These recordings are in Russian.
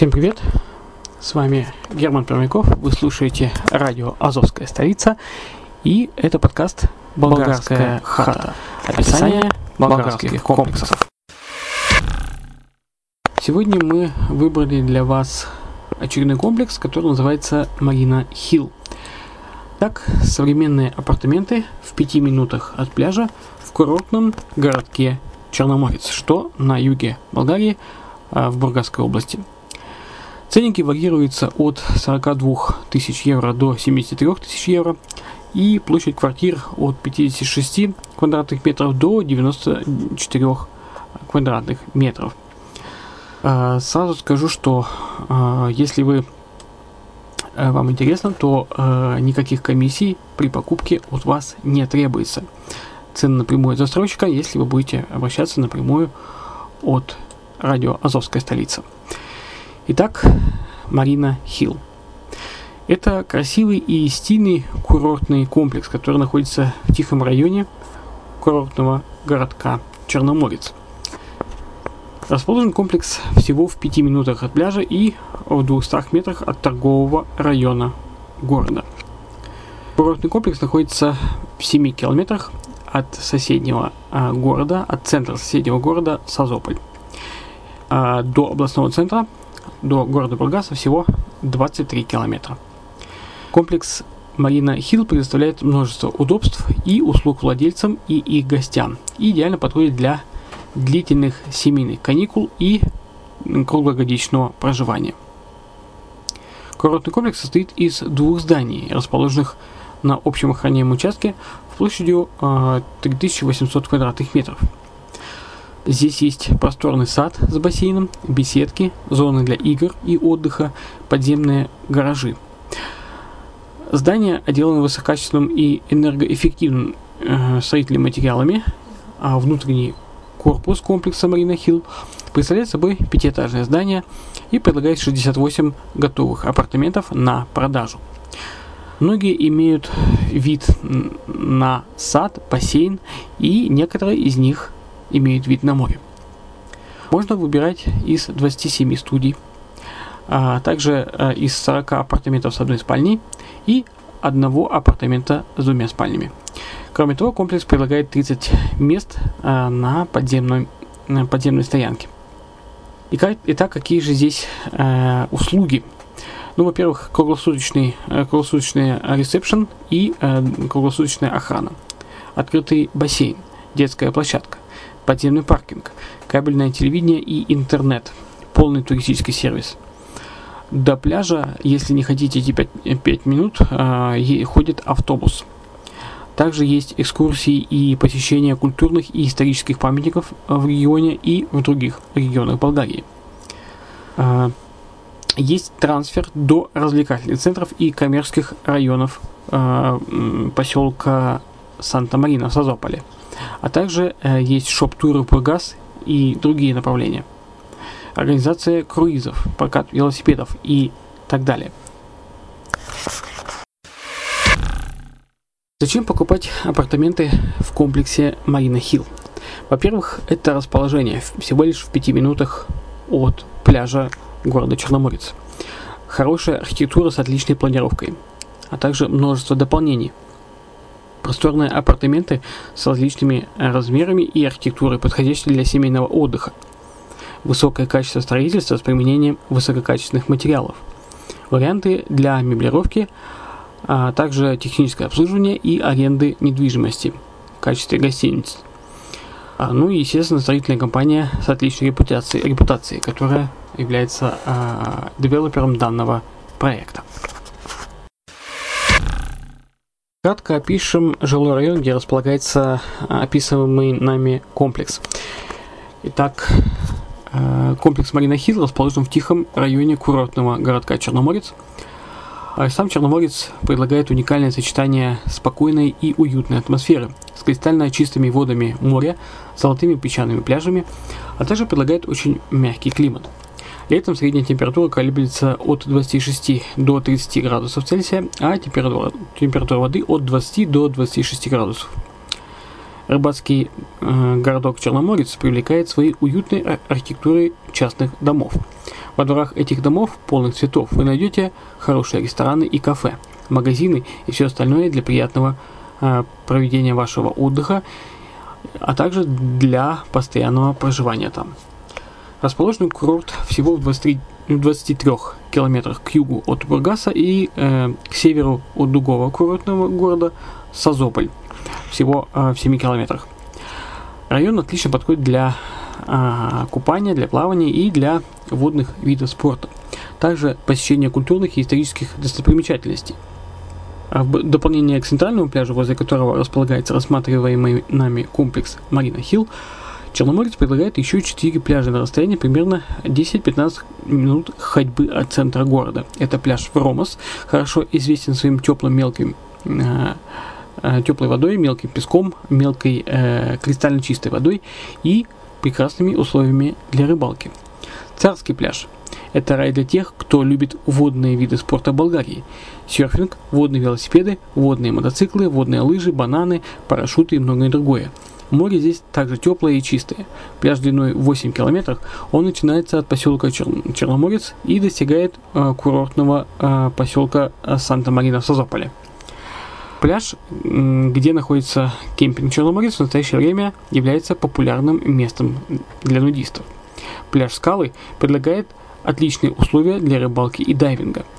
Всем привет! С вами Герман Пермяков. Вы слушаете радио «Азовская столица». И это подкаст Болгарская хата. Описание болгарских комплексов. Сегодня мы выбрали для вас очередной комплекс, который называется Марина Хилл. Так, современные апартаменты в пяти минутах от пляжа в курортном городке Черноморец, что на юге Болгарии, а, в Бургасской области. Ценники варьируются от 42 тысяч евро до 73 тысяч евро и площадь квартир от 56 квадратных метров до 94 квадратных метров. А, сразу скажу, что а, если вы а, вам интересно, то никаких комиссий при покупке от вас не требуется. Цены напрямую от застройщика, если вы будете обращаться напрямую от радио Азовская столица. Итак, Марина Хилл. Это красивый и стильный курортный комплекс, который находится в тихом районе курортного городка Черноморец. Расположен комплекс всего в 5 минутах от пляжа и в 200 метрах от торгового района города. Курортный комплекс находится в 7 километрах от соседнего а, города, от центра соседнего города Созополь. А, до областного центра, до города Бургаса всего 23 километра. Комплекс Марина Хилл предоставляет множество удобств и услуг владельцам и их гостям и идеально подходит для длительных семейных каникул и круглогодичного проживания. Курортный комплекс состоит из двух зданий, расположенных на общем охраняемом участке площадью 3800 а, квадратных метров. Здесь есть просторный сад с бассейном, беседки, зоны для игр и отдыха, подземные гаражи – Здание отделано высококачественным и энергоэффективным э, строительными материалами, а внутренний корпус комплекса Марина Хилл представляет собой пятиэтажное здание и предлагает 68 готовых апартаментов на продажу. Многие имеют вид на сад, бассейн, и некоторые из них имеют вид на море. Можно выбирать из 27 студий, а также э, из 40 апартаментов с одной спальней и одного апартамента с двумя спальнями. Кроме того, комплекс предлагает 30 мест э, на подземной, на подземной стоянке. итак, какие же здесь э, услуги? Ну, во-первых, круглосуточный, круглосуточный ресепшн и круглосуточная охрана. Открытый бассейн, детская площадка, подземный паркинг, кабельное телевидение и интернет, полный туристический сервис – до пляжа, если не хотите идти 5, 5 минут, э, ходит автобус. Также есть экскурсии и посещение культурных и исторических памятников в регионе и в других регионах Болгарии. Э, есть трансфер до развлекательных центров и коммерческих районов э, поселка Санта-Марина в Созополе. А также э, есть шоп-туры Бургас и другие направления – организация круизов, прокат велосипедов и так далее. Зачем покупать апартаменты в комплексе Марина Хилл? Во-первых, это расположение всего лишь в пяти минутах от пляжа города Черноморец. Хорошая архитектура с отличной планировкой, а также множество дополнений. Просторные апартаменты с различными размерами и архитектурой, подходящие для семейного отдыха – высокое качество строительства с применением высококачественных материалов, варианты для меблировки, а также техническое обслуживание и аренды недвижимости в качестве гостиниц. А, ну и, естественно, строительная компания с отличной репутацией, репутацией которая является а, девелопером данного проекта. Кратко опишем жилой район, где располагается описываемый нами комплекс. Итак, Э, комплекс Марина Хилл расположен в тихом районе курортного городка Черноморец. А сам Черноморец предлагает уникальное сочетание спокойной и уютной атмосферы с кристально чистыми водами моря, золотыми песчаными пляжами, а также предлагает очень мягкий климат. Летом средняя температура колеблется от 26 до 30 градусов Цельсия, а температура, температура воды от 20 до 26 градусов. Рыбацкий э, городок Черноморец привлекает своей уютной архитектурой частных домов. Во дворах этих домов, полных цветов, вы найдете хорошие рестораны и кафе, магазины и все остальное для приятного э, проведения вашего отдыха, а также для постоянного проживания там. Расположен курорт всего в 23, 23 километрах к югу от Бургаса и э, к северу от другого курортного города Созополь, всего э, в 7 километрах. Район отлично подходит для э, купания, для плавания и для водных видов спорта. Также посещение культурных и исторических достопримечательностей. А в дополнение к центральному пляжу, возле которого располагается рассматриваемый нами комплекс Марина Хилл, Черноморец предлагает еще 4 пляжа на расстоянии примерно 10-15 минут ходьбы от центра города. Это пляж Вромос, хорошо известен своим теплым мелким э, э, теплой водой, мелким песком, мелкой э, кристально чистой водой и прекрасными условиями для рыбалки. Царский пляж – это рай для тех, кто любит водные виды спорта Болгарии. Серфинг, водные велосипеды, водные мотоциклы, водные лыжи, бананы, парашюты и многое другое – Море здесь также теплое и чистое. Пляж длиной 8 километров, он начинается от поселка Чер... Черноморец и достигает э, курортного э, поселка э, Санта-Марина в Созополе. Пляж, где находится кемпинг Черноморец, в настоящее время является популярным местом для нудистов. Пляж Скалы предлагает отличные условия для рыбалки и дайвинга –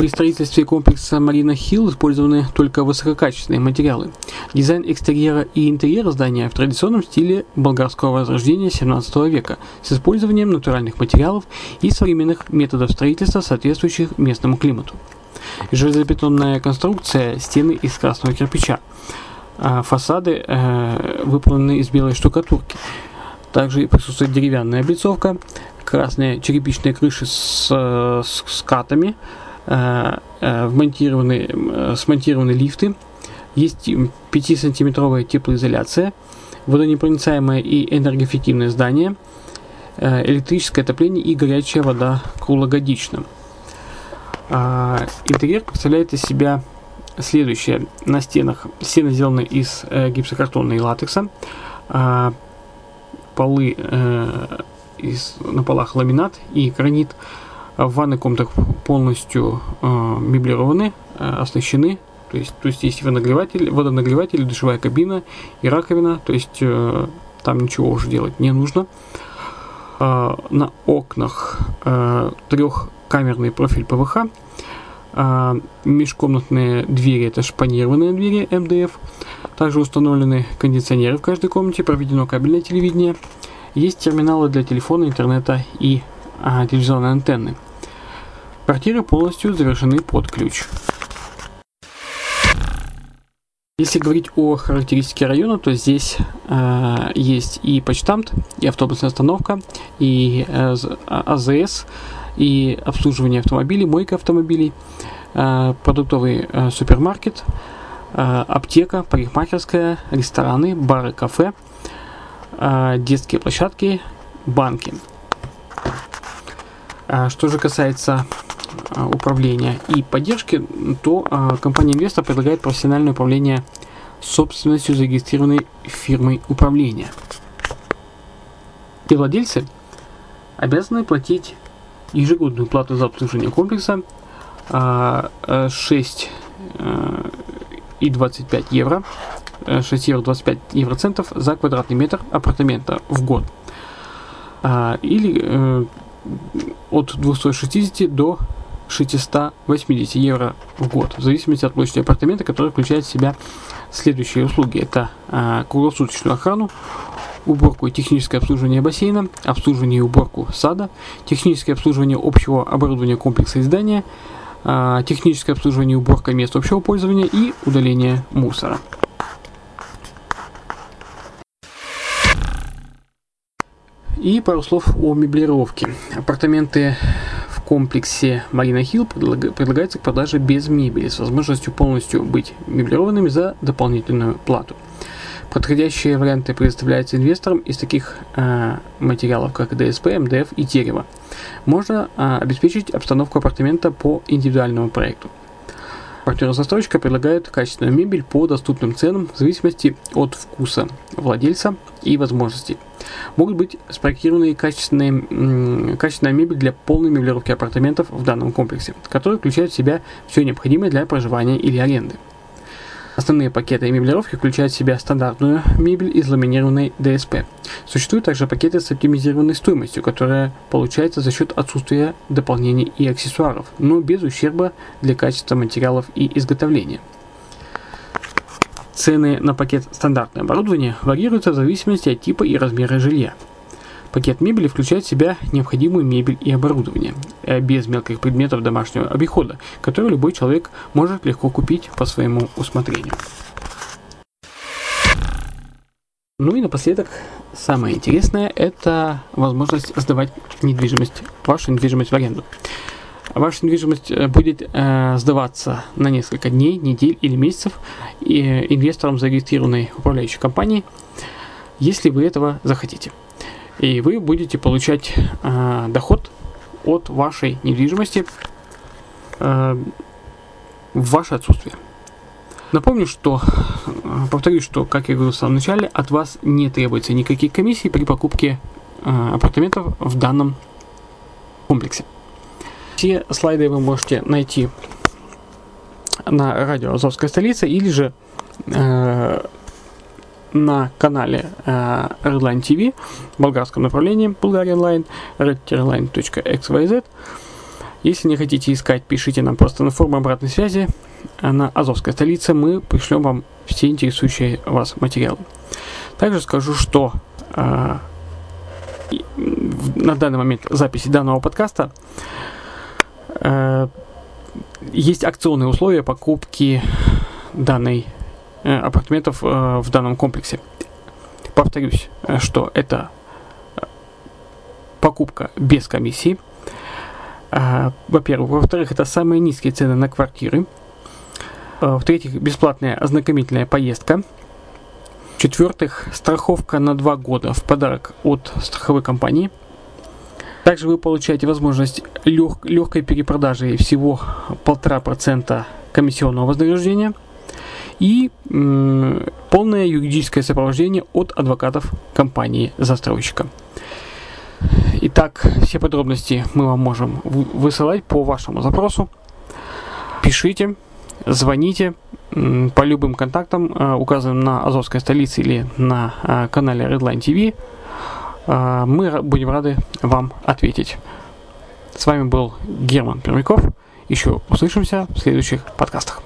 При строительстве комплекса Марина Хилл использованы только высококачественные материалы. Дизайн экстерьера и интерьера здания в традиционном стиле болгарского возрождения 17 века с использованием натуральных материалов и современных методов строительства, соответствующих местному климату. Железобетонная конструкция, стены из красного кирпича, а фасады э, выполнены из белой штукатурки. Также присутствует деревянная облицовка, красные черепичные крыши с, с скатами, Э, э, вмонтированы, э, смонтированы лифты, есть 5-сантиметровая теплоизоляция, водонепроницаемое и энергоэффективное здание, электрическое отопление и горячая вода круглогодично. А, интерьер представляет из себя следующее. На стенах стены сделаны из гипсокартона и латекса, а, полы из, на полах ламинат и гранит, в ванной комнатах полностью э, меблированы, э, оснащены. То есть, то есть есть водонагреватель, водонагреватель, душевая кабина и раковина. То есть э, там ничего уже делать не нужно. Э, на окнах э, трехкамерный профиль ПВХ. Э, межкомнатные двери это шпанированные двери МДФ. Также установлены кондиционеры в каждой комнате, проведено кабельное телевидение. Есть терминалы для телефона, интернета и а, телевизионной антенны. Квартиры полностью завершены под ключ. Если говорить о характеристике района, то здесь э, есть и почтамт, и автобусная остановка, и э, АЗС, и обслуживание автомобилей, мойка автомобилей, э, продуктовый э, супермаркет, э, аптека, парикмахерская, рестораны, бары, кафе, э, детские площадки, банки. А что же касается а, управления и поддержки, то а, компания Инвестор предлагает профессиональное управление собственностью зарегистрированной фирмой управления. И владельцы обязаны платить ежегодную плату за обслуживание комплекса 6 и 25 евро, 6 евро 25 евроцентов за квадратный метр апартамента в год. Или э, от 260 до 680 евро в год, в зависимости от площади апартамента, который включает в себя следующие услуги. Это э, круглосуточную охрану, уборку и техническое обслуживание бассейна, обслуживание и уборку сада, техническое обслуживание общего оборудования комплекса издания, э, техническое обслуживание и уборка мест общего пользования и удаление мусора. И пару слов о меблировке. Апартаменты комплексе Марина Хилл предлагаются к продаже без мебели, с возможностью полностью быть меблированными за дополнительную плату. Подходящие варианты предоставляются инвесторам из таких э, материалов, как ДСП, МДФ и дерево. Можно э, обеспечить обстановку апартамента по индивидуальному проекту. Партнер-застройщика предлагает качественную мебель по доступным ценам в зависимости от вкуса владельца и возможностей – Могут быть спроектированы качественные, качественная мебель для полной меблировки апартаментов в данном комплексе, который включает в себя все необходимое для проживания или аренды. Основные пакеты меблировки включают в себя стандартную мебель из ламинированной ДСП. Существуют также пакеты с оптимизированной стоимостью, которая получается за счет отсутствия дополнений и аксессуаров, но без ущерба для качества материалов и изготовления. Цены на пакет стандартное оборудование варьируются в зависимости от типа и размера жилья. Пакет мебели включает в себя необходимую мебель и оборудование, э, без мелких предметов домашнего обихода, которые любой человек может легко купить по своему усмотрению. Ну и напоследок, самое интересное, это возможность сдавать недвижимость, вашу недвижимость в аренду. Ваша недвижимость э, будет э, сдаваться на несколько дней, недель или месяцев и инвестором зарегистрированной управляющей компании, если вы этого захотите и вы будете получать э, доход от вашей недвижимости э, в ваше отсутствие. Напомню, что, э, повторюсь, что, как я говорил в самом начале, от вас не требуется никаких комиссий при покупке э, апартаментов в данном комплексе. Все слайды вы можете найти на радио Азовская столица или же э, на канале э, Redline TV в болгарском направлении Bulgarian Line redline.xyz. Если не хотите искать, пишите нам просто на форму обратной связи на Азовская столица. Мы пришлем вам все интересующие вас материалы. Также скажу, что э, на данный момент записи данного подкаста э, есть акционные условия покупки данной апартаментов э, в данном комплексе. Повторюсь, э, что это покупка без комиссии. Во-первых. Во-вторых, это самые низкие цены на квартиры. В-третьих, бесплатная ознакомительная поездка. В-четвертых, страховка на два года в подарок от страховой компании. Также вы получаете возможность лег- легкой перепродажи всего 1,5% комиссионного вознаграждения – и полное юридическое сопровождение от адвокатов компании застройщика. Итак, все подробности мы вам можем высылать по вашему запросу. Пишите, звоните по любым контактам, э, указанным на Азовской столице или на э, канале Redline TV. Э, мы будем рады вам ответить. С вами был Герман Пермяков. Еще услышимся в следующих подкастах.